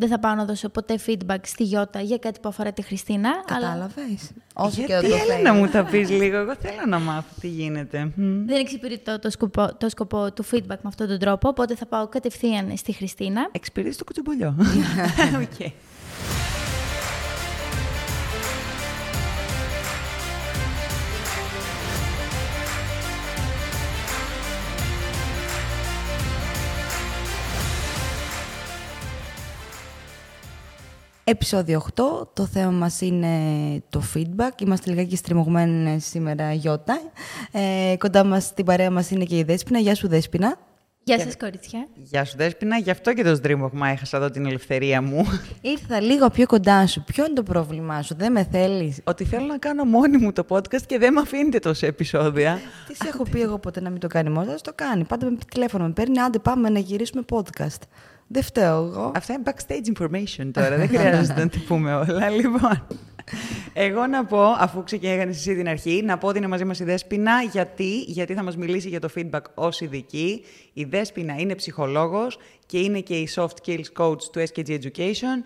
δεν θα πάω να δώσω ποτέ feedback στη Γιώτα για κάτι που αφορά τη Χριστίνα. Κατάλαβες. Όσο Γιατί και έλα να μου τα πεις λίγο, εγώ θέλω να μάθω τι γίνεται. Μμ. Δεν εξυπηρετώ το σκοπό, το σκοπό του feedback με αυτόν τον τρόπο, οπότε θα πάω κατευθείαν στη Χριστίνα. Εξυπηρετείς το κουτσομπολιό. Οκ. Επισόδιο 8. Το θέμα μας είναι το feedback. Είμαστε λιγάκι στριμωγμένες σήμερα, Γιώτα. Ε, κοντά μας, στην παρέα μας είναι και η Δέσποινα. Γεια σου, Δέσποινα. Γεια σας κορίτσια. Γεια σου, Δέσποινα. Γι' αυτό και το στρίμωγμα έχασα εδώ την ελευθερία μου. Ήρθα λίγο πιο κοντά σου. Ποιο είναι το πρόβλημά σου, δεν με θέλεις; Ότι θέλω να κάνω μόνη μου το podcast και δεν με αφήνετε τόσα επεισόδια. Τι σε έχω πει εγώ ποτέ να μην το κάνει μόνος, το κάνει. Πάντα με τηλέφωνο με παίρνει, άντε πάμε να γυρίσουμε podcast. Δεν φταίω εγώ. Αυτά είναι backstage information τώρα, δεν χρειάζεται να τα πούμε όλα. Λοιπόν, εγώ να πω, αφού ξεκίνησε εσύ την αρχή, να πω ότι είναι μαζί μας η Δέσποινα. Γιατί, γιατί θα μας μιλήσει για το feedback ως ειδική. Η Δέσποινα είναι ψυχολόγος και είναι και η soft skills coach του SKG Education,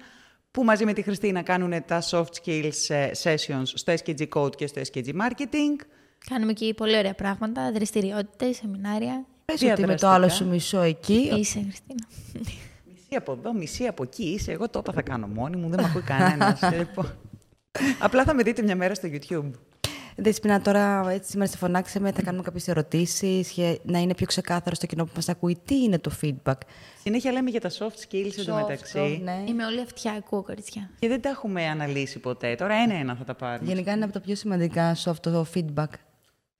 που μαζί με τη Χριστίνα κάνουν τα soft skills ε, sessions στο SKG Code και στο SKG Marketing. Κάνουμε εκεί πολύ ωραία πράγματα, δραστηριότητες, σεμινάρια. Πες Τρία ότι με το δραστικά. άλλο σου μισό εκεί. Είσαι Χριστίνα. Μισή από εδώ, μισή από εκεί είσαι. Εγώ το είπα θα κάνω μόνη μου, δεν με ακούει κανένας. λοιπόν. Απλά θα με δείτε μια μέρα στο YouTube. Δεσπίνα, τώρα έτσι σήμερα σε φωνάξαμε, θα κάνουμε κάποιες ερωτήσεις για να είναι πιο ξεκάθαρο στο κοινό που μας ακούει. Τι είναι το feedback; Συνέχεια λέμε για τα soft skills εντωμεταξύ. Soft, ναι. Είμαι όλη αυτιά, ακούω κορίτσια. Και δεν τα έχουμε αναλύσει ποτέ. Τώρα ένα-ένα θα τα πάρουμε. Γενικά είναι από τα πιο σημαντικά soft το feedback.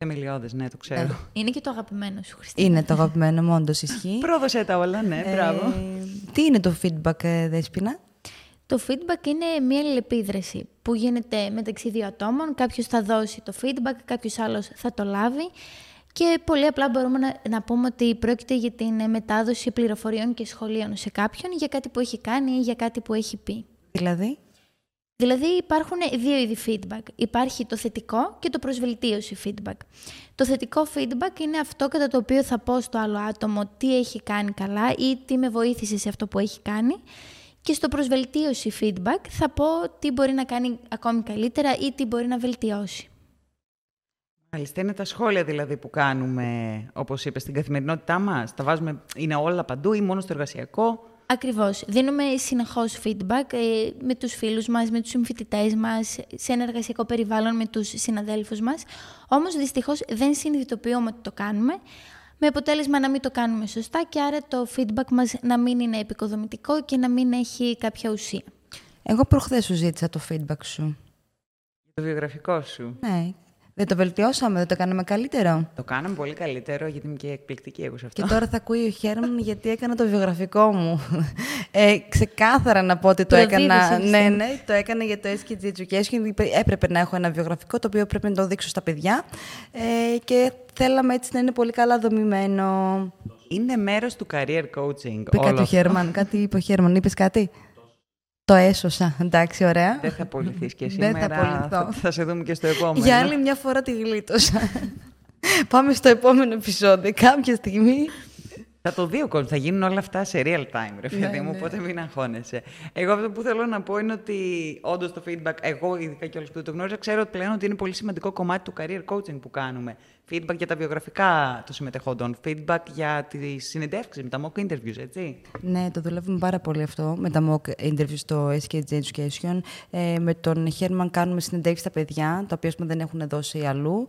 Θεμελιώδες, ναι, το ξέρω. Είναι και το αγαπημένο σου, Χριστίνα. Είναι το αγαπημένο μου, όντως ισχύει. Πρόδωσε τα όλα, ναι, μπράβο. Ε, τι είναι το feedback, ε, Δέσποινα; Το feedback είναι μια αλληλεπίδραση που γίνεται μεταξύ δύο ατόμων. Κάποιος θα δώσει το feedback, κάποιος άλλος θα το λάβει. Και πολύ απλά μπορούμε να, να πούμε ότι πρόκειται για την ε, μετάδοση πληροφοριών και σχολείων σε κάποιον για κάτι που έχει κάνει ή για κάτι που έχει πει. Δηλαδή, Δηλαδή υπάρχουν δύο είδη feedback. Υπάρχει το θετικό και το προσβελτίωση feedback. Το θετικό feedback είναι αυτό κατά το οποίο θα πω στο άλλο άτομο τι έχει κάνει καλά ή τι με βοήθησε σε αυτό που έχει κάνει. Και στο προσβελτίωση feedback θα πω τι μπορεί να κάνει ακόμη καλύτερα ή τι μπορεί να βελτιώσει. Μάλιστα, είναι τα σχόλια δηλαδή που κάνουμε, όπως είπες, στην καθημερινότητά μας. Τα βάζουμε, είναι όλα παντού ή μόνο στο εργασιακό; Ακριβώς. Δίνουμε συνεχώς feedback ε, με τους φίλους μας, με τους συμφοιτητές μας, σε ένα εργασιακό περιβάλλον με τους συναδέλφους μας. Όμως δυστυχώς δεν συνειδητοποιούμε ότι το κάνουμε, με αποτέλεσμα να μην το κάνουμε σωστά και άρα το feedback μας να μην είναι επικοδομητικό και να μην έχει κάποια ουσία. εγώ προχθές σου ζήτησα το feedback σου. Το βιογραφικό σου. Ναι. Δεν το βελτιώσαμε, δεν το κάναμε καλύτερο. Το κάναμε πολύ καλύτερο, γιατί είμαι και εκπληκτική εγώ σε αυτό. Και τώρα θα ακούει ο Χέρμαν γιατί έκανα το βιογραφικό μου. Ε, ξεκάθαρα να πω ότι το Προδίδεις, έκανα. εσύ. Ναι, ναι, το έκανα για το SKG Education. Είπε- Έπρεπε να έχω ένα βιογραφικό το οποίο πρέπει να το δείξω στα παιδιά. Ε, και θέλαμε έτσι να είναι πολύ καλά δομημένο. Είναι μέρος του career coaching. Είπε όλο κάτι ο αυτό. Χέρμαν, κάτι είπε ο Χέρμαν. Είπες κάτι; Το έσωσα. Εντάξει, ωραία. Δεν θα απολυθείς και Δεν θα σήμερα. απολυθώ. θα, θα σε δούμε και στο επόμενο. Για άλλη μια φορά τη γλίτωσα. Πάμε στο επόμενο επεισόδιο. Κάποια στιγμή. Θα το δει ο κόσμος, θα γίνουν όλα αυτά σε real time, ρε παιδί Ναι, μου, ναι. οπότε μην αγχώνεσαι. Εγώ αυτό που θέλω να πω είναι ότι όντως το feedback, εγώ ειδικά και όλους που δεν το γνώριζα, ξέρω ότι πλέον ότι είναι πολύ σημαντικό κομμάτι του career coaching που κάνουμε. Feedback για τα βιογραφικά των συμμετεχόντων, feedback για τις συνεντεύξεις, με τα mock interviews, έτσι. Ναι, το δουλεύουμε πάρα πολύ αυτό με τα mock interviews στο SKG Education. Ε, με τον Χέρμαν κάνουμε συνεντεύξεις στα παιδιά, τα οποία ας πούμε, δεν έχουν δώσει αλλού.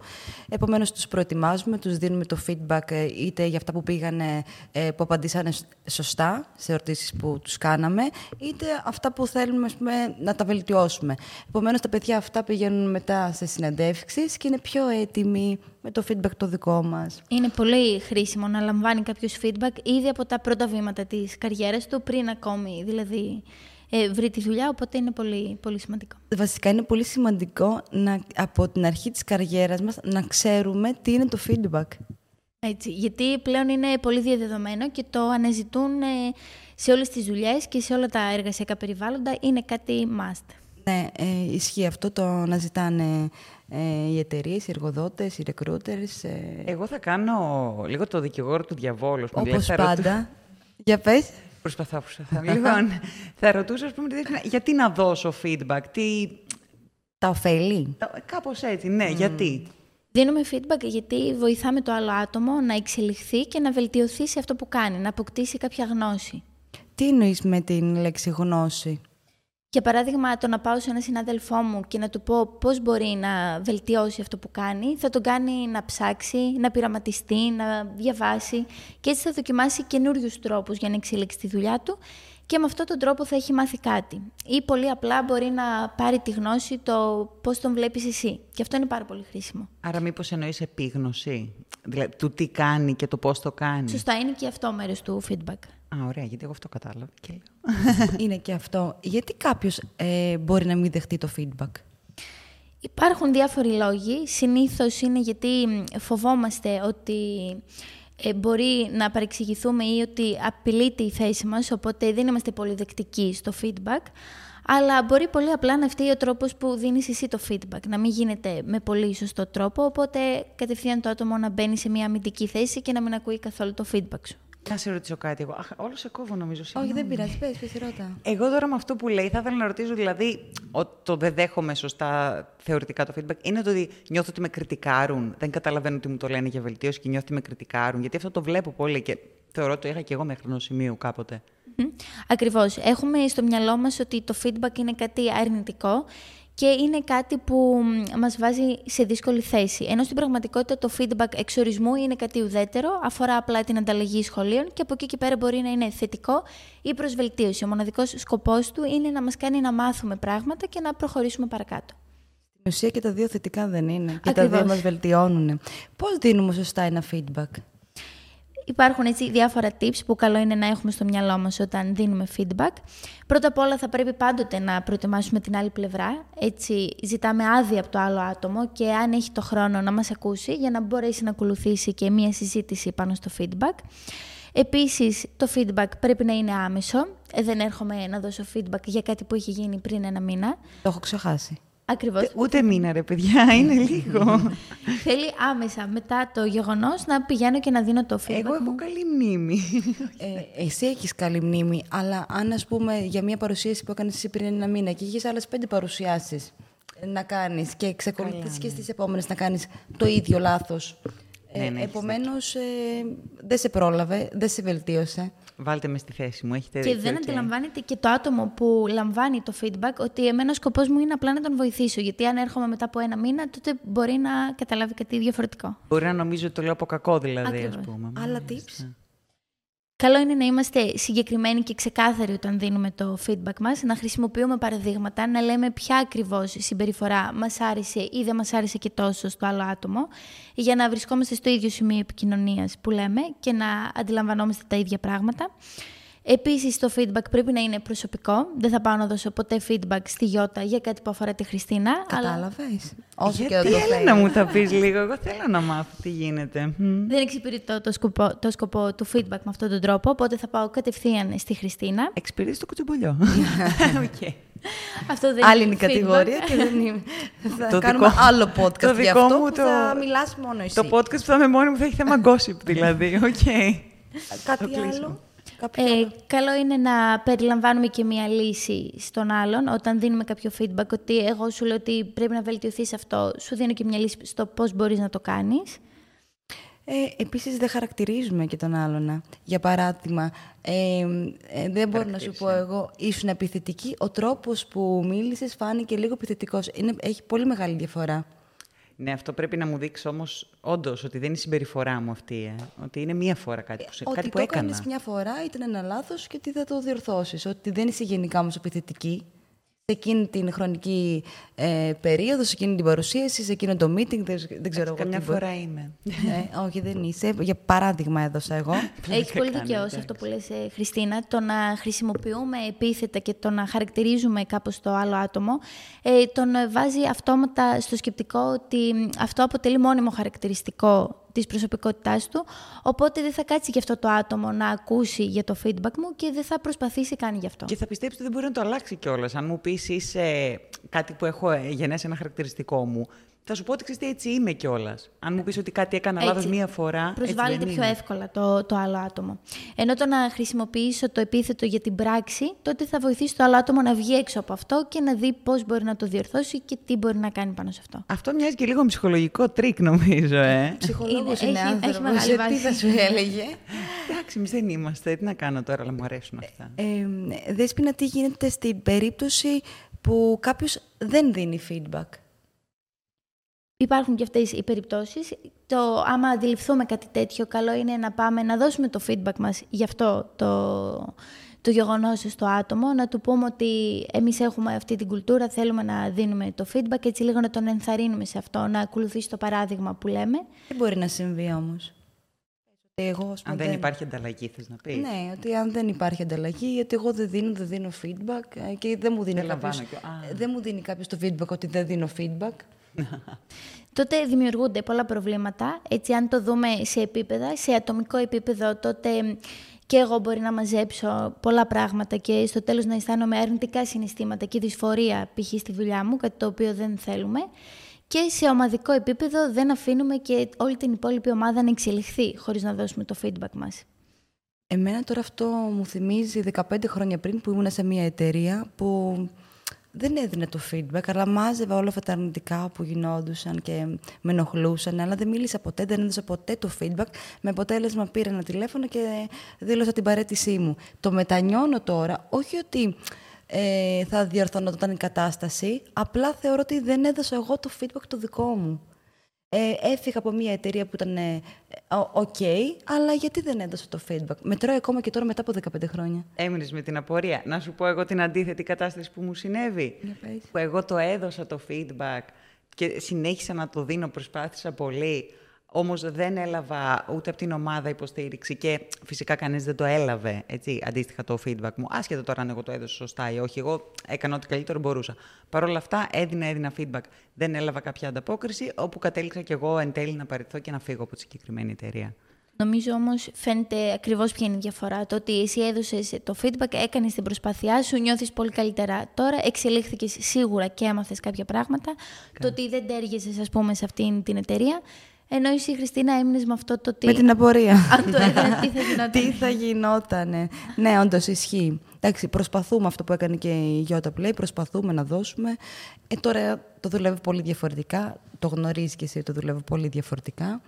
Επομένως, τους προετοιμάζουμε, τους δίνουμε το feedback ε, είτε για αυτά που πήγανε, ε, που απαντήσανε σ- σωστά σε ερωτήσεις που τους κάναμε, είτε αυτά που θέλουμε ας πούμε, να τα βελτιώσουμε. Επομένως, τα παιδιά αυτά πηγαίνουν μετά σε συνεντεύξεις και είναι πιο έτοιμοι με το feedback το δικό μας. Είναι πολύ χρήσιμο να λαμβάνει κάποιος feedback ήδη από τα πρώτα βήματα της καριέρας του, πριν ακόμη δηλαδή ε, βρει τη δουλειά, οπότε είναι πολύ, πολύ σημαντικό. Βασικά είναι πολύ σημαντικό να, από την αρχή της καριέρας μας να ξέρουμε τι είναι το feedback. Έτσι, γιατί πλέον είναι πολύ διαδεδομένο και το αναζητούν ε, σε όλες τις δουλειές και σε όλα τα εργασιακά περιβάλλοντα. Είναι κάτι must. Ναι, ε, ισχύει αυτό το να ζητάνε ε, οι εταιρείες, οι εργοδότες, οι recruiters. Ε, Εγώ θα κάνω λίγο το δικηγόρο του διαβόλου. ας πούμε, όπως δηλαδή θα ρωτώ- πάντα. Για πες. Προσπαθώ, προσπαθώ. λοιπόν, θα ρωτούσα, ας πούμε, γιατί να δώσω feedback, τι... Τα ωφέλη. Κάπως έτσι, ναι, γιατί; Δίνουμε feedback γιατί βοηθάμε το άλλο άτομο να εξελιχθεί και να βελτιωθεί σε αυτό που κάνει, να αποκτήσει κάποια γνώση. Τι εννοείς με την λέξη γνώση; Για παράδειγμα, το να πάω σε έναν συνάδελφό μου και να του πω πώς μπορεί να βελτιώσει αυτό που κάνει, θα τον κάνει να ψάξει, να πειραματιστεί, να διαβάσει και έτσι θα δοκιμάσει καινούριους τρόπους για να εξελίξει τη δουλειά του και με αυτόν τον τρόπο θα έχει μάθει κάτι. Ή πολύ απλά μπορεί να πάρει τη γνώση το πώς τον βλέπεις εσύ. Και αυτό είναι πάρα πολύ χρήσιμο. Άρα μήπως εννοείς επίγνωση, δηλαδή του τι κάνει και το πώς το κάνει. Σωστά, είναι και αυτό μέρος του feedback. Α, ωραία, γιατί εγώ αυτό κατάλαβα. Και είναι και αυτό. Γιατί κάποιος ε, μπορεί να μην δεχτεί το feedback; Υπάρχουν διάφοροι λόγοι. Συνήθως είναι γιατί φοβόμαστε ότι ε, μπορεί να παρεξηγηθούμε ή ότι απειλείται η θέση μας, οπότε δεν είμαστε πολύ δεκτικοί στο feedback. Αλλά μπορεί πολύ απλά να φταίει ο τρόπος που δίνεις εσύ το feedback, να μην γίνεται με πολύ σωστό τρόπο, οπότε κατευθείαν το άτομο να μπαίνει σε μια αμυντική θέση και να μην ακούει καθόλου το feedback σου. Να σε ρωτήσω κάτι εγώ. Αχ, όλο σε κόβω νομίζω. Όχι, δεν πειράζει. Πες, πες, ρώτα. Εγώ τώρα με αυτό που λέει θα ήθελα να ρωτήσω, δηλαδή, ότι το δεν δέχομαι σωστά θεωρητικά το feedback, είναι το ότι νιώθω ότι με κριτικάρουν. Δεν καταλαβαίνω ότι μου το λένε για βελτίωση και νιώθω ότι με κριτικάρουν. Γιατί αυτό το βλέπω πολύ και θεωρώ ότι το είχα και εγώ μέχρι ενός σημείου κάποτε. Ακριβώς. Έχουμε στο μυαλό μας ότι το feedback είναι κάτι αρνητικό και είναι κάτι που μας βάζει σε δύσκολη θέση. Ενώ στην πραγματικότητα το feedback εξορισμού είναι κάτι ουδέτερο, αφορά απλά την ανταλλαγή σχολείων και από εκεί και πέρα μπορεί να είναι θετικό ή προσβελτίωση. Ο μοναδικός σκοπός του είναι να μας κάνει να μάθουμε πράγματα και να προχωρήσουμε παρακάτω. Στην ουσία και τα δύο θετικά δεν είναι. Και τα δύο μας βελτιώνουν. Πώς δίνουμε σωστά ένα feedback? Υπάρχουν έτσι διάφορα tips που καλό είναι να έχουμε στο μυαλό μας όταν δίνουμε feedback. Πρώτα απ' όλα θα πρέπει πάντοτε να προετοιμάσουμε την άλλη πλευρά. Έτσι ζητάμε άδεια από το άλλο άτομο και αν έχει το χρόνο να μας ακούσει για να μπορέσει να ακολουθήσει και μία συζήτηση πάνω στο feedback. Επίσης, το feedback πρέπει να είναι άμεσο. Ε, δεν έρχομαι να δώσω feedback για κάτι που έχει γίνει πριν ένα μήνα. Το έχω ξεχάσει. Ακριβώς. Ούτε μήνα, ρε παιδιά, είναι λίγο. Θέλει άμεσα μετά το γεγονός να πηγαίνω και να δίνω το feedback. Εγώ έχω καλή μνήμη. Ε, εσύ έχεις καλή μνήμη, αλλά αν ας πούμε για μια παρουσίαση που έκανες εσύ πριν ένα μήνα και είχες άλλες πέντε παρουσιάσεις να κάνεις και εξακολουθεί και στις επόμενες να κάνεις το ίδιο λάθος. Ε, ναι, ναι, Επομένως, ε, δεν σε πρόλαβε, δεν σε βελτίωσε. Βάλτε μες στη θέση μου. Έχετε και δεν αντιλαμβάνεται και το άτομο που λαμβάνει το feedback ότι εμένα ο σκοπός μου είναι απλά να τον βοηθήσω. Γιατί αν έρχομαι μετά από ένα μήνα, τότε μπορεί να καταλάβει κάτι διαφορετικό. Μπορεί να νομίζω ότι το λέω από κακό δηλαδή, ας πούμε. Άλλα tips; Καλό είναι να είμαστε συγκεκριμένοι και ξεκάθαροι όταν δίνουμε το feedback μας, να χρησιμοποιούμε παραδείγματα, να λέμε ποια ακριβώς συμπεριφορά μας άρεσε ή δεν μας άρεσε και τόσο στο άλλο άτομο, για να βρισκόμαστε στο ίδιο σημείο επικοινωνίας που λέμε και να αντιλαμβανόμαστε τα ίδια πράγματα. Επίσης, το feedback πρέπει να είναι προσωπικό. Δεν θα πάω να δώσω ποτέ feedback στη Γιώτα για κάτι που αφορά τη Χριστίνα. Κατάλαβες. Αλλά... Όχι και δεν να μου τα πεις λίγο; Εγώ θέλω να μάθω τι γίνεται. Δεν εξυπηρετώ το σκοπό, το σκοπό του feedback με αυτόν τον τρόπο. Οπότε θα πάω κατευθείαν στη Χριστίνα. Εξυπηρετείς το κουτσομπολιό. okay. Αυτό δεν Άλλη είναι η κατηγορία και δεν είναι. θα το κάνουμε δικό... άλλο podcast το για αυτό μου, το... θα μιλάς μόνο εσύ. Το podcast που θα είμαι μόνη μου θα έχει θέμα gossip δηλαδή. Okay. Κάτι άλλο; Ε, καλό είναι να περιλαμβάνουμε και μία λύση στον άλλον όταν δίνουμε κάποιο feedback ότι εγώ σου λέω ότι πρέπει να βελτιωθείς αυτό, σου δίνω και μία λύση στο πώς μπορείς να το κάνεις. Ε, επίσης δεν χαρακτηρίζουμε και τον άλλον. Για παράδειγμα, ε, ε δεν μπορώ να σου πω εγώ, ήσουν επιθετική, ο τρόπος που μίλησες φάνηκε λίγο επιθετικός. Είναι, έχει πολύ μεγάλη διαφορά. Ναι, αυτό πρέπει να μου δείξει όμως όντως ότι δεν είναι η συμπεριφορά μου αυτή. Ε. Ότι είναι μία φορά κάτι που, ε, κάτι που έκανα. Ότι το μια φορά ήταν ένα λάθος και ότι θα το διορθώσεις. Ότι δεν είσαι γενικά όμως επιθετική σε εκείνη την χρονική ε, περίοδο, σε εκείνη την παρουσίαση, σε εκείνο το meeting, δεν, δεν ξέρω εγώ. Καμιά φορά είμαι. Ε, όχι, δεν είσαι. Για παράδειγμα έδωσα εγώ. Έχεις πολύ δικαίω αυτό που λες, ε, Χριστίνα. Το να χρησιμοποιούμε επίθετα και το να χαρακτηρίζουμε κάπως το άλλο άτομο, ε, τον βάζει αυτόματα στο σκεπτικό ότι αυτό αποτελεί μόνιμο χαρακτηριστικό της προσωπικότητάς του. Οπότε δεν θα κάτσει και αυτό το άτομο να ακούσει για το feedback μου και δεν θα προσπαθήσει καν γι' αυτό. Και θα πιστέψει ότι δεν μπορεί να το αλλάξει κιόλας. Αν μου πεις είσαι κάτι που έχω γενέσει ένα χαρακτηριστικό μου, θα σου πω ότι ξέρεις τι, έτσι είμαι κιόλας. Αν μου πεις ότι κάτι έκανα λάθος μία φορά. Προσβάλλεται πιο εύκολα το, το άλλο άτομο. Ενώ το να χρησιμοποιήσω το επίθετο για την πράξη, τότε θα βοηθήσει το άλλο άτομο να βγει έξω από αυτό και να δει πώς μπορεί να το διορθώσει και τι μπορεί να κάνει πάνω σε αυτό. Αυτό μοιάζει και λίγο ψυχολογικό τρικ, νομίζω, ε. Ψυχολόγος είναι, είναι άνθρωπος. Ε, τι θα σου έλεγε; Εντάξει, εμείς δεν είμαστε. Τι να κάνω τώρα, αλλά μου αρέσουν αυτά. Ε, ε, Δέσποινα, τι γίνεται στην περίπτωση που κάποιος δεν δίνει feedback; Υπάρχουν και αυτές οι περιπτώσεις. Το, άμα αντιληφθούμε κάτι τέτοιο, καλό είναι να πάμε να δώσουμε το feedback μας γι' αυτό το, το γεγονός στο άτομο, να του πούμε ότι εμείς έχουμε αυτή την κουλτούρα, θέλουμε να δίνουμε το feedback, έτσι λίγο να τον ενθαρρύνουμε σε αυτό, να ακολουθήσει το παράδειγμα που λέμε. Τι μπορεί να συμβεί όμως. Εγώ, αν δεν υπάρχει ανταλλαγή, θες να πεις; Ναι, ότι αν δεν υπάρχει ανταλλαγή, γιατί εγώ δεν δίνω, δεν δίνω feedback ε, και δεν μου δίνει, κάποιος, δεν μου δίνει κάποιος το feedback ότι δεν δίνω feedback. Τότε δημιουργούνται πολλά προβλήματα. Έτσι, αν το δούμε σε επίπεδα, σε ατομικό επίπεδο, τότε και εγώ μπορεί να μαζέψω πολλά πράγματα και στο τέλος να αισθάνομαι αρνητικά συναισθήματα και δυσφορία π.χ. στη δουλειά μου, κάτι το οποίο δεν θέλουμε. Και σε ομαδικό επίπεδο δεν αφήνουμε και όλη την υπόλοιπη ομάδα να εξελιχθεί χωρίς να δώσουμε το feedback μας. Εμένα τώρα αυτό μου θυμίζει 15 χρόνια πριν που ήμουν σε μια εταιρεία που δεν έδινε το feedback, αλλά μάζευα όλα αυτά τα αρνητικά που γινόντουσαν και με ενοχλούσαν, αλλά δεν μίλησα ποτέ, δεν έδωσα ποτέ το feedback. Με αποτέλεσμα πήρα ένα τηλέφωνο και δήλωσα την παρέτησή μου. Το μετανιώνω τώρα, όχι ότι ε, θα διορθωνόταν η κατάσταση, απλά θεωρώ ότι δεν έδωσα εγώ το feedback το δικό μου. Ε, έφυγα από μια εταιρεία που ήταν ε, OK, αλλά γιατί δεν έδωσε το feedback; Μετρώω ακόμα και τώρα μετά από 15 χρόνια. Έμεινες με την απορία. Να σου πω εγώ την αντίθετη κατάσταση που μου συνέβη. Που εγώ το έδωσα το feedback και συνέχισα να το δίνω, προσπάθησα πολύ. Όμως δεν έλαβα ούτε από την ομάδα υποστήριξη και φυσικά κανείς δεν το έλαβε, έτσι, αντίστοιχα το feedback μου. Άσχετα τώρα αν εγώ το έδωσα σωστά ή όχι, εγώ έκανα ό,τι καλύτερο μπορούσα. Παρ' όλα αυτά έδινα, έδινα feedback. Δεν έλαβα κάποια ανταπόκριση, όπου κατέληξα κι εγώ εν τέλει να παρηθώ και να φύγω από τη συγκεκριμένη εταιρεία. Νομίζω όμως φαίνεται ακριβώς ποια είναι η διαφορά. Το ότι εσύ έδωσες το feedback, έκανες την προσπάθειά σου, νιώθεις πολύ καλύτερα. Τώρα εξελίχθηκες σίγουρα και έμαθες κάποια πράγματα. Το ότι δεν τέργεσαι, ας πούμε, σε αυτήν την εταιρεία. Ενώ εσύ, Χριστίνα, έμεινες με αυτό το τι. Με την απορία. Αν το έδινε, τι θα γινόταν. τι θα γινότανε. Ναι, όντως ισχύει. Εντάξει, προσπαθούμε αυτό που έκανε και η Γιώτα Play, προσπαθούμε να δώσουμε. Ε, τώρα το δουλεύω πολύ διαφορετικά. Το γνωρίζει και εσύ, το δουλεύω πολύ διαφορετικά.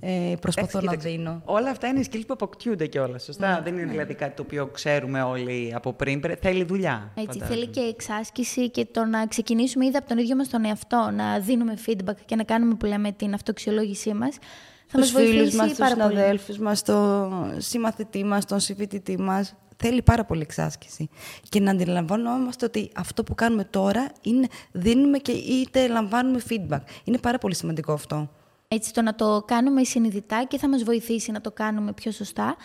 Ε, προσπαθώ Έτσι, να δίνω. Όλα αυτά είναι skills που αποκτιούνται κιόλας. Σωστά; Ναι, Δεν είναι ναι. δηλαδή κάτι το οποίο ξέρουμε όλοι από πριν. Θέλει δουλειά. Έτσι, θέλει και εξάσκηση και το να ξεκινήσουμε ήδη από τον ίδιο μας τον εαυτό, να δίνουμε feedback και να κάνουμε που λέμε την αυτοξιολόγησή μας. Θα μας βοηθήσει μας, πάρα πολύ. Στου συναδέλφους μας, στον συμμαθητή μας, τον συμφιτητή μας. Θέλει πάρα πολύ εξάσκηση. Και να αντιλαμβανόμαστε ότι αυτό που κάνουμε τώρα είναι δίνουμε και είτε λαμβάνουμε feedback. Είναι πάρα πολύ σημαντικό αυτό. Έτσι, το να το κάνουμε συνειδητά και θα μας βοηθήσει να το κάνουμε πιο σωστά,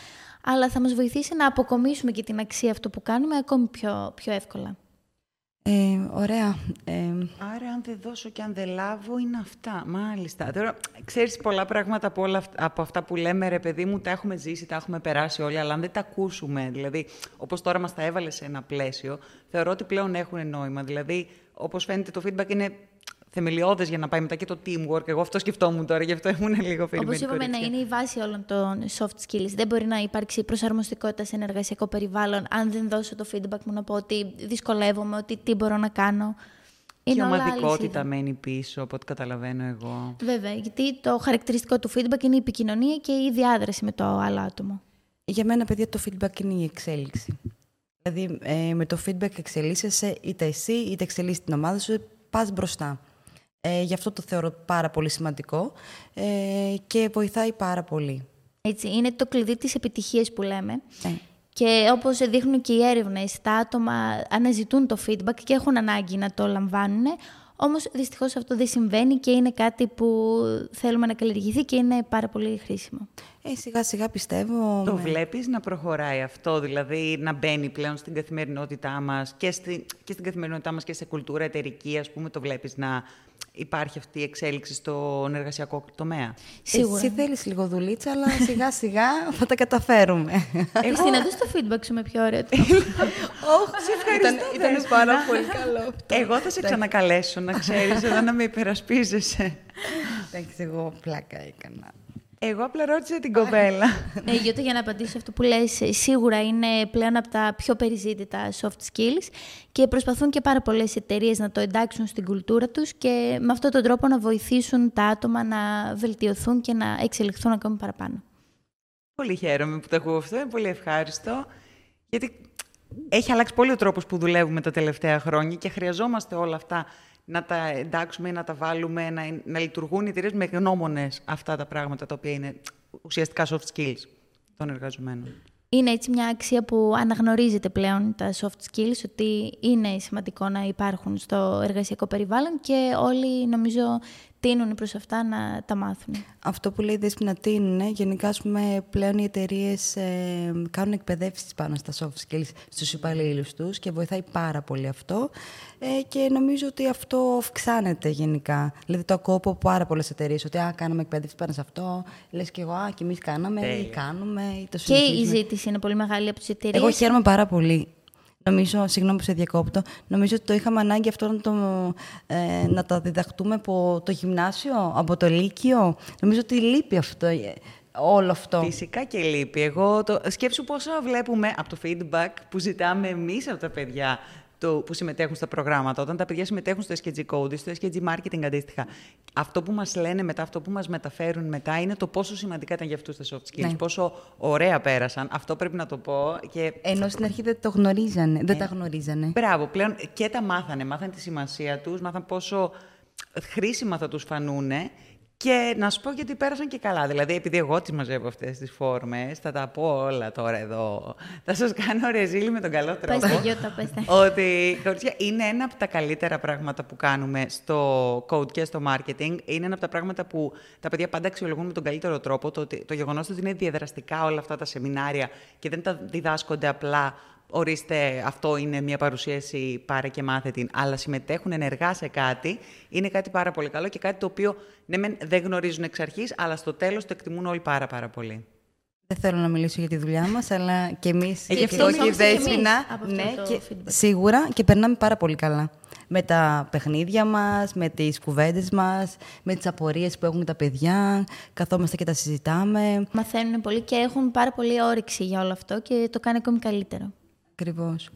αλλά θα μας βοηθήσει να αποκομίσουμε και την αξία αυτό που κάνουμε ακόμη πιο, πιο εύκολα. Ε, ωραία. Ε, Άρα, αν δεν δώσω και αν δεν λάβω, είναι αυτά. Μάλιστα. Τώρα, ξέρεις πολλά πράγματα από, όλα, από αυτά που λέμε, ρε παιδί μου, τα έχουμε ζήσει, τα έχουμε περάσει όλοι, αλλά αν δεν τα ακούσουμε, δηλαδή, όπως τώρα μας τα έβαλες σε ένα πλαίσιο, θεωρώ ότι πλέον έχουν νόημα. Δηλαδή, όπως φαίνεται, το feedback είναι θεμελιώδες για να πάει μετά και το teamwork. Εγώ αυτό σκεφτόμουν τώρα, γι' αυτό ήμουν λίγο φίλη. Όπω είπαμε, να είναι η βάση όλων των soft skills. Δεν μπορεί να υπάρξει προσαρμοστικότητα σε ένα εργασιακό περιβάλλον, αν δεν δώσω το feedback μου να πω ότι δυσκολεύομαι, ότι τι μπορώ να κάνω. Είναι και η ομαδικότητα μένει πίσω, από ό,τι καταλαβαίνω εγώ. Βέβαια, γιατί το χαρακτηριστικό του feedback είναι η επικοινωνία και η διάδραση με το άλλο άτομο. Για μένα, παιδιά, το feedback είναι η εξέλιξη. Δηλαδή, ε, με το feedback εξελίσσεσαι είτε εσύ, είτε εξελίσσει την ομάδα σου, πας μπροστά. Ε, γι' αυτό το θεωρώ πάρα πολύ σημαντικό ε, και βοηθάει πάρα πολύ. Έτσι, είναι το κλειδί της επιτυχίας που λέμε. Ε. Και όπως δείχνουν και οι έρευνες, τα άτομα αναζητούν το feedback και έχουν ανάγκη να το λαμβάνουν. Όμως δυστυχώς αυτό δεν συμβαίνει και είναι κάτι που θέλουμε να καλλιεργηθεί και είναι πάρα πολύ χρήσιμο. Ε, σιγά σιγά πιστεύω... Το με- βλέπεις να προχωράει αυτό, δηλαδή να μπαίνει πλέον στην καθημερινότητά μας και, στη, και στην καθημερινότητά μας και σε κουλτούρα εταιρική, ας πούμε, το βλέπεις να υπάρχει αυτή η εξέλιξη στον εργασιακό τομέα; Σίγουρα. Εσύ θέλεις λίγο δουλίτσα, αλλά σιγά σιγά θα τα καταφέρουμε. Χριστίνα, δες το feedback σου με πιο ωραίο τρόπο. Όχι, ήταν, ήταν πάρα πολύ καλό αυτό. Εγώ θα σε ξανακαλέσω, να ξέρεις, εδώ να με υπερασπίζεσαι. Εντάξει, εγώ πλάκα έκανα. Εγώ απλά ρώτησα την κοπέλα. Ναι, Γιώτα, για να απαντήσω αυτό που λες, ε, σίγουρα είναι πλέον από τα πιο περιζήτητα soft skills και προσπαθούν και πάρα πολλές εταιρείες να το εντάξουν στην κουλτούρα τους και με αυτόν τον τρόπο να βοηθήσουν τα άτομα να βελτιωθούν και να εξελιχθούν ακόμη παραπάνω. πολύ χαίρομαι που το ακούω αυτό, είναι πολύ ευχάριστο, γιατί έχει αλλάξει πολύ ο τρόπος που δουλεύουμε τα τελευταία χρόνια και χρειαζόμαστε όλα αυτά να τα εντάξουμε, να τα βάλουμε, να, να λειτουργούν οι εταιρείες με γνώμονες αυτά τα πράγματα τα οποία είναι ουσιαστικά soft skills των εργαζομένων. Είναι έτσι μια αξία που αναγνωρίζεται πλέον τα soft skills, ότι είναι σημαντικό να υπάρχουν στο εργασιακό περιβάλλον και όλοι νομίζω τείνουν προς αυτά να τα μάθουν. Αυτό που λέει η Δέσποινα τι είναι, γενικά ας πούμε, πλέον οι εταιρείες κάνουν εκπαιδεύσεις πάνω στα soft skills στους υπαλλήλους τους και βοηθάει πάρα πολύ αυτό ε, και νομίζω ότι αυτό αυξάνεται γενικά. Δηλαδή το ακούω από πάρα πολλές εταιρείες ότι α, κάναμε εκπαίδευση πάνω σε αυτό, λες και εγώ α, και εμείς κάναμε ή Τέλεια. κάνουμε ή το Και η συνεχίζουμε. ζήτηση είναι πολύ μεγάλη από τις εταιρείες. Εγώ χαίρομαι πάρα πολύ. Νομίζω, συγγνώμη που σε διακόπτω, νομίζω ότι το είχαμε ανάγκη αυτό να, το, ε, να τα διδαχτούμε από το γυμνάσιο, από το λύκειο. Νομίζω ότι λείπει αυτό, ε, όλο αυτό. Φυσικά και λείπει. Εγώ το... Σκέψου πόσο βλέπουμε από το feedback που ζητάμε εμείς από τα παιδιά το, που συμμετέχουν στα προγράμματα. Όταν τα παιδιά συμμετέχουν στο SKG Code, στο SKG Marketing αντίστοιχα, αυτό που μας λένε μετά, αυτό που μας μεταφέρουν μετά, είναι το πόσο σημαντικά ήταν για αυτούς τα soft skills, Ναι. πόσο ωραία πέρασαν. Αυτό πρέπει να το πω. Και Ενώ στην αρχή δεν το γνωρίζανε, Ε. δεν τα γνωρίζανε. Μπράβο, πλέον και τα μάθανε. Μάθανε τη σημασία τους, μάθαν πόσο χρήσιμα θα τους φανούνε και να σου πω γιατί πέρασαν και καλά. Δηλαδή, επειδή εγώ τις μαζεύω αυτές τις φόρμες, θα τα πω όλα τώρα εδώ. Θα σας κάνω ρεζίλι με τον καλό Πες τρόπο. τα, Γιώτα, πες τα. ότι, κορίτσια, είναι ένα από τα καλύτερα πράγματα που κάνουμε στο code και στο marketing. Είναι ένα από τα πράγματα που τα παιδιά πάντα αξιολογούν με τον καλύτερο τρόπο. Το, ότι- το γεγονός ότι είναι διαδραστικά όλα αυτά τα σεμινάρια και δεν τα διδάσκονται απλά ορίστε αυτό είναι μια παρουσίαση πάρε και μάθε την, αλλά συμμετέχουν ενεργά σε κάτι, είναι κάτι πάρα πολύ καλό και κάτι το οποίο ναι, μεν δεν γνωρίζουν εξ αρχής, αλλά στο τέλος το εκτιμούν όλοι πάρα πάρα πολύ. Δεν θέλω να μιλήσω για τη δουλειά μας, αλλά και εμείς, Ε, γι' και αυτό εγώ και η μάθαμε κι Δέσποινα, εμείς από αυτό ναι, το και feedback. σίγουρα και περνάμε πάρα πολύ καλά. Με τα παιχνίδια μας, με τις κουβέντες μας, με τις απορίες που έχουν τα παιδιά, καθόμαστε και τα συζητάμε. Μαθαίνουν πολύ και έχουν πάρα πολύ όρεξη για όλο αυτό και το κάνει ακόμη καλύτερο. Ακριβώς.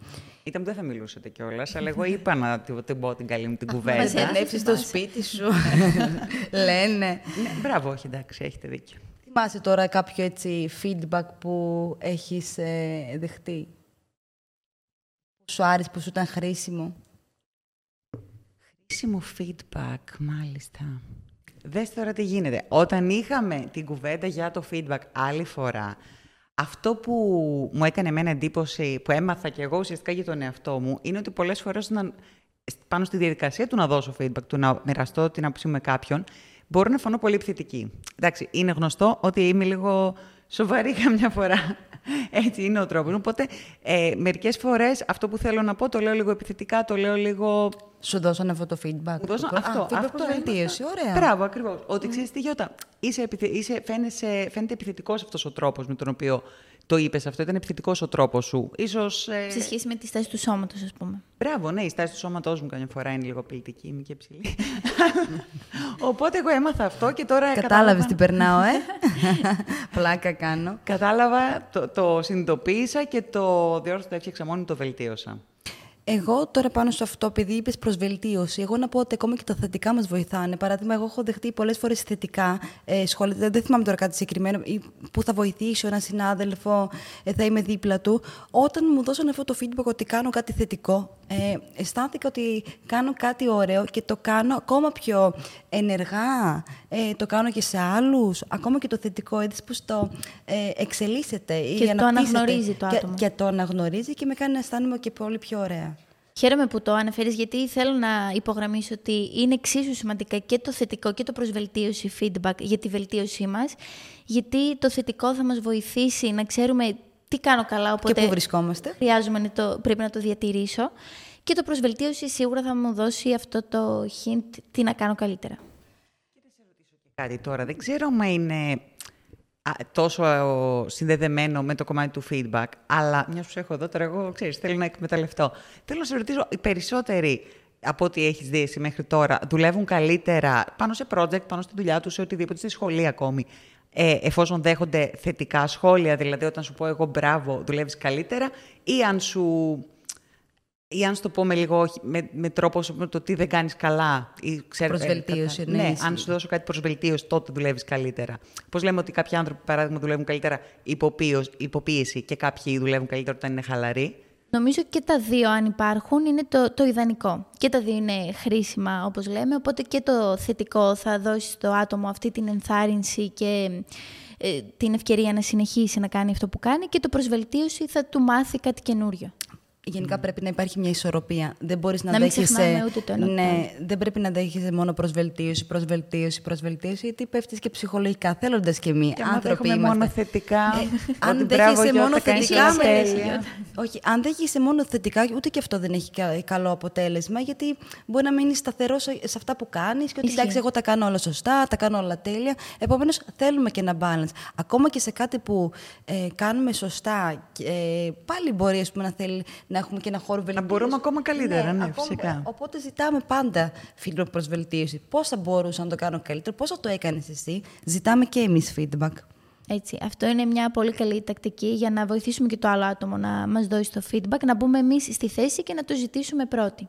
Ήταν που δεν θα μιλούσατε κιόλας, αλλά εγώ είπα να την την πω την καλή μου την μας κουβέντα. έδωσε. Ενέψεις στο σπίτι σου, λένε. Ναι, μπράβο, όχι εντάξει, έχετε δίκιο. Θυμάσαι τώρα κάποιο έτσι feedback που έχεις ε, δεχτεί; Που σου άρεσε, που σου ήταν χρήσιμο; Χρήσιμο feedback, μάλιστα. Δες τώρα τι γίνεται. Όταν είχαμε την κουβέντα για το feedback άλλη φορά, αυτό που μου έκανε εμένα εντύπωση, που έμαθα και εγώ ουσιαστικά για τον εαυτό μου, είναι ότι πολλές φορές όταν, πάνω στη διαδικασία του να δώσω feedback, του να μοιραστώ την άποψή μου με κάποιον, μπορώ να φανώ πολύ επιθετική. Εντάξει, είναι γνωστό ότι είμαι λίγο σοβαρή καμιά φορά. Έτσι είναι ο τρόπος. μου. Οπότε, ε, μερικές φορές αυτό που θέλω να πω το λέω λίγο επιθετικά, το λέω λίγο Σου δώσανε αυτό το feedback. μου δώσαν Α, αυτό. feedback αυτό προς βελτίωση. έμαθα. Ωραία. Μπράβο, ακριβώς. Ότι ξέρεις τι, Γιώτα, είσαι, επιθε... είσαι, φαίνεσαι, φαίνεται επιθετικός αυτός ο τρόπος με τον οποίο το είπες αυτό. Ήταν επιθετικός ο τρόπος σου. Ίσως, ε... Σε σχέση με τη στάση του σώματος, ας πούμε. Μπράβο, ναι, η στάση του σώματός μου καμιά φορά είναι λίγο απειλητική, είμαι και ψηλή. Οπότε εγώ έμαθα αυτό και τώρα. Κατάλαβες κατάλαβα- τι περνάω, ε; Πλάκα κάνω. Κατάλαβα, το, το συνειδητοποίησα και το διόρθωσα, το έφτιαξα μόνο, το βελτίωσα. Εγώ τώρα πάνω σε αυτό, επειδή είπες προς βελτίωση, εγώ να πω ότι ακόμα και τα θετικά μας βοηθάνε. Παράδειγμα, εγώ έχω δεχτεί πολλές φορές θετικά ε, σχόλια. Δεν, δεν θυμάμαι τώρα κάτι συγκεκριμένο ή που θα βοηθήσω έναν συνάδελφο, ε, θα είμαι δίπλα του. Όταν μου δώσανε αυτό το feedback ότι κάνω κάτι θετικό, ε, αισθάνθηκα ότι κάνω κάτι ωραίο και το κάνω ακόμα πιο ενεργά. Ε, το κάνω και σε άλλους. Ακόμα και το θετικό, είδες πώ το ε, εξελίσσεται. ή Και το αναπτύσσεται. αναγνωρίζει το Και- άτομο. και το αναγνωρίζει και με κάνει να αισθάνομαι και πολύ πιο ωραία. Χαίρομαι που το αναφέρεις γιατί θέλω να υπογραμμίσω ότι είναι εξίσου σημαντικά και το θετικό και το προσβελτίωση feedback για τη βελτίωσή μας, γιατί το θετικό θα μας βοηθήσει να ξέρουμε τι κάνω καλά, οπότε και πού βρισκόμαστε. Χρειάζομαι να το, πρέπει να το διατηρήσω. Και το προσβελτίωση σίγουρα θα μου δώσει αυτό το hint τι να κάνω καλύτερα. Και να σε ρωτήσω και κάτι τώρα. Δεν ξέρω αν είναι τόσο συνδεδεμένο με το κομμάτι του feedback, αλλά μιας που έχω εδώ τώρα, εγώ ξέρεις, θέλω να εκμεταλλευτώ. Θέλω να σε ρωτήσω, οι περισσότεροι από ό,τι έχεις δει εσύ μέχρι τώρα, δουλεύουν καλύτερα πάνω σε project, πάνω στη δουλειά τους, σε οτιδήποτε, στη σχολή ακόμη. Ε, εφόσον δέχονται θετικά σχόλια, δηλαδή όταν σου πω εγώ μπράβο, δουλεύεις καλύτερα, ή αν σου ή αν σου το πω με λίγο με, με τρόπο με το τι δεν κάνεις καλά. Ή, ξέρω, προσβελτίωση, ναι. ναι. Αν σου δώσω κάτι προσβελτίωση, τότε δουλεύεις καλύτερα. Πώς λέμε ότι κάποιοι άνθρωποι, παράδειγμα, δουλεύουν καλύτερα; Υποπίεση και κάποιοι δουλεύουν καλύτερα όταν είναι χαλαροί. Νομίζω και τα δύο, αν υπάρχουν, είναι το, το ιδανικό. Και τα δύο είναι χρήσιμα, όπως λέμε, οπότε και το θετικό θα δώσει στο άτομο αυτή την ενθάρρυνση και ε, την ευκαιρία να συνεχίσει να κάνει αυτό που κάνει και το προσβελτίωση θα του μάθει κάτι καινούριο. Γενικά mm. πρέπει να υπάρχει μια ισορροπία. Δεν μπορείς να, να δέχεσαι. ούτε το ένα. Ναι, δεν πρέπει να δέχεσαι μόνο προσβελτίωση, προσβελτίωση, προσβελτίωση, γιατί πέφτεις και ψυχολογικά. Θέλοντας και εμείς άνθρωποι. είμαστε. μόνο θετικά. Ε, αν δέχεσαι μόνο θετικά. Με... Όχι, αν δέχεσαι μόνο θετικά, ούτε και αυτό δεν έχει καλό αποτέλεσμα, γιατί μπορεί να μείνεις σταθερός σε αυτά που κάνεις και ότι εντάξει, εγώ τα κάνω όλα σωστά, τα κάνω όλα τέλεια. Επομένως, θέλουμε και ένα balance. Ακόμα και σε κάτι που ε, κάνουμε σωστά, ε, πάλι μπορεί πούμε, να θέλει να έχουμε και ένα χώρο βελτίωσης. Να μπορούμε ακόμα καλύτερα, ναι, ναι φυσικά. Οπότε ζητάμε πάντα φίλο προ βελτίωση. Πώς θα μπορούσα να το κάνω καλύτερο, πώς θα το έκανες εσύ. Ζητάμε και εμείς feedback. Έτσι, αυτό είναι μια πολύ καλή τακτική για να βοηθήσουμε και το άλλο άτομο να μας δώσει το feedback, να μπούμε εμείς στη θέση και να το ζητήσουμε πρώτοι.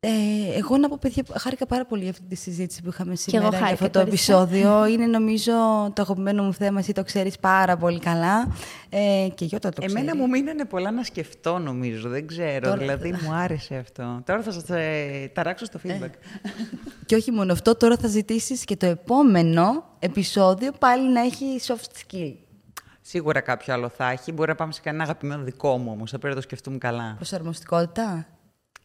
Ε, εγώ να πω, παιδιά, χάρηκα πάρα πολύ για αυτή τη συζήτηση που είχαμε σήμερα για αυτό το επεισόδιο. Είναι νομίζω το αγαπημένο μου θέμα, εσύ το ξέρεις πάρα πολύ καλά. Ε, και Γιώτα το Εμένα μου μείνανε πολλά να σκεφτώ, νομίζω. Δεν ξέρω. Δηλαδή, μου άρεσε αυτό. Τώρα θα σας ε, ταράξω στο feedback. Ε. και όχι μόνο αυτό, τώρα θα ζητήσεις και το επόμενο επεισόδιο πάλι να έχει soft skill. Σίγουρα κάποιο άλλο θα έχει. Μπορεί να πάμε σε κανένα αγαπημένο δικό μου όμως. Θα πρέπει να το σκεφτούμε καλά. Προσαρμοστικότητα.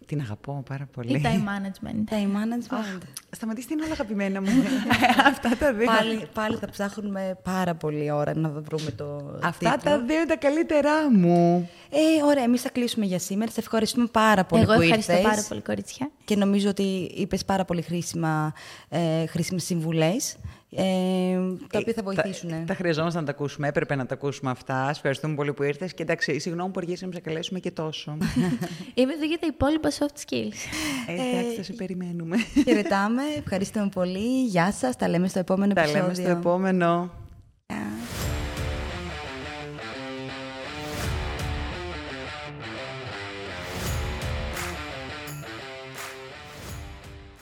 Την αγαπώ πάρα πολύ. Ή time management. Time management. Σταματήστε, είναι όλα αγαπημένα μου. Αυτά τα δύο. Πάλι, πάλι θα ψάχνουμε πάρα πολύ ώρα να βρούμε το Αυτά τα δύο είναι τα καλύτερά μου. Ε, ωραία, εμείς θα κλείσουμε για σήμερα. Σε ευχαριστούμε πάρα πολύ Εγώ που ευχαριστώ πάρα πολύ, κορίτσια. Και νομίζω ότι είπες πάρα πολύ χρήσιμα, ε, χρήσιμες συμβουλές ε, τα οποία θα βοηθήσουν. Τα, τα χρειαζόμαστε να τα ακούσουμε. Έπρεπε να τα ακούσουμε αυτά. Σας ευχαριστούμε πολύ που ήρθες. Και εντάξει, συγγνώμη που αργήσαμε να σε καλέσουμε και τόσο. Είμαι εδώ για τα υπόλοιπα soft skills. Ε, εντάξει, θα σε περιμένουμε. Χαιρετάμε. Ευχαριστούμε πολύ. Γεια σας. Τα λέμε στο επόμενο τα επεισόδιο. Τα λέμε στο επόμενο.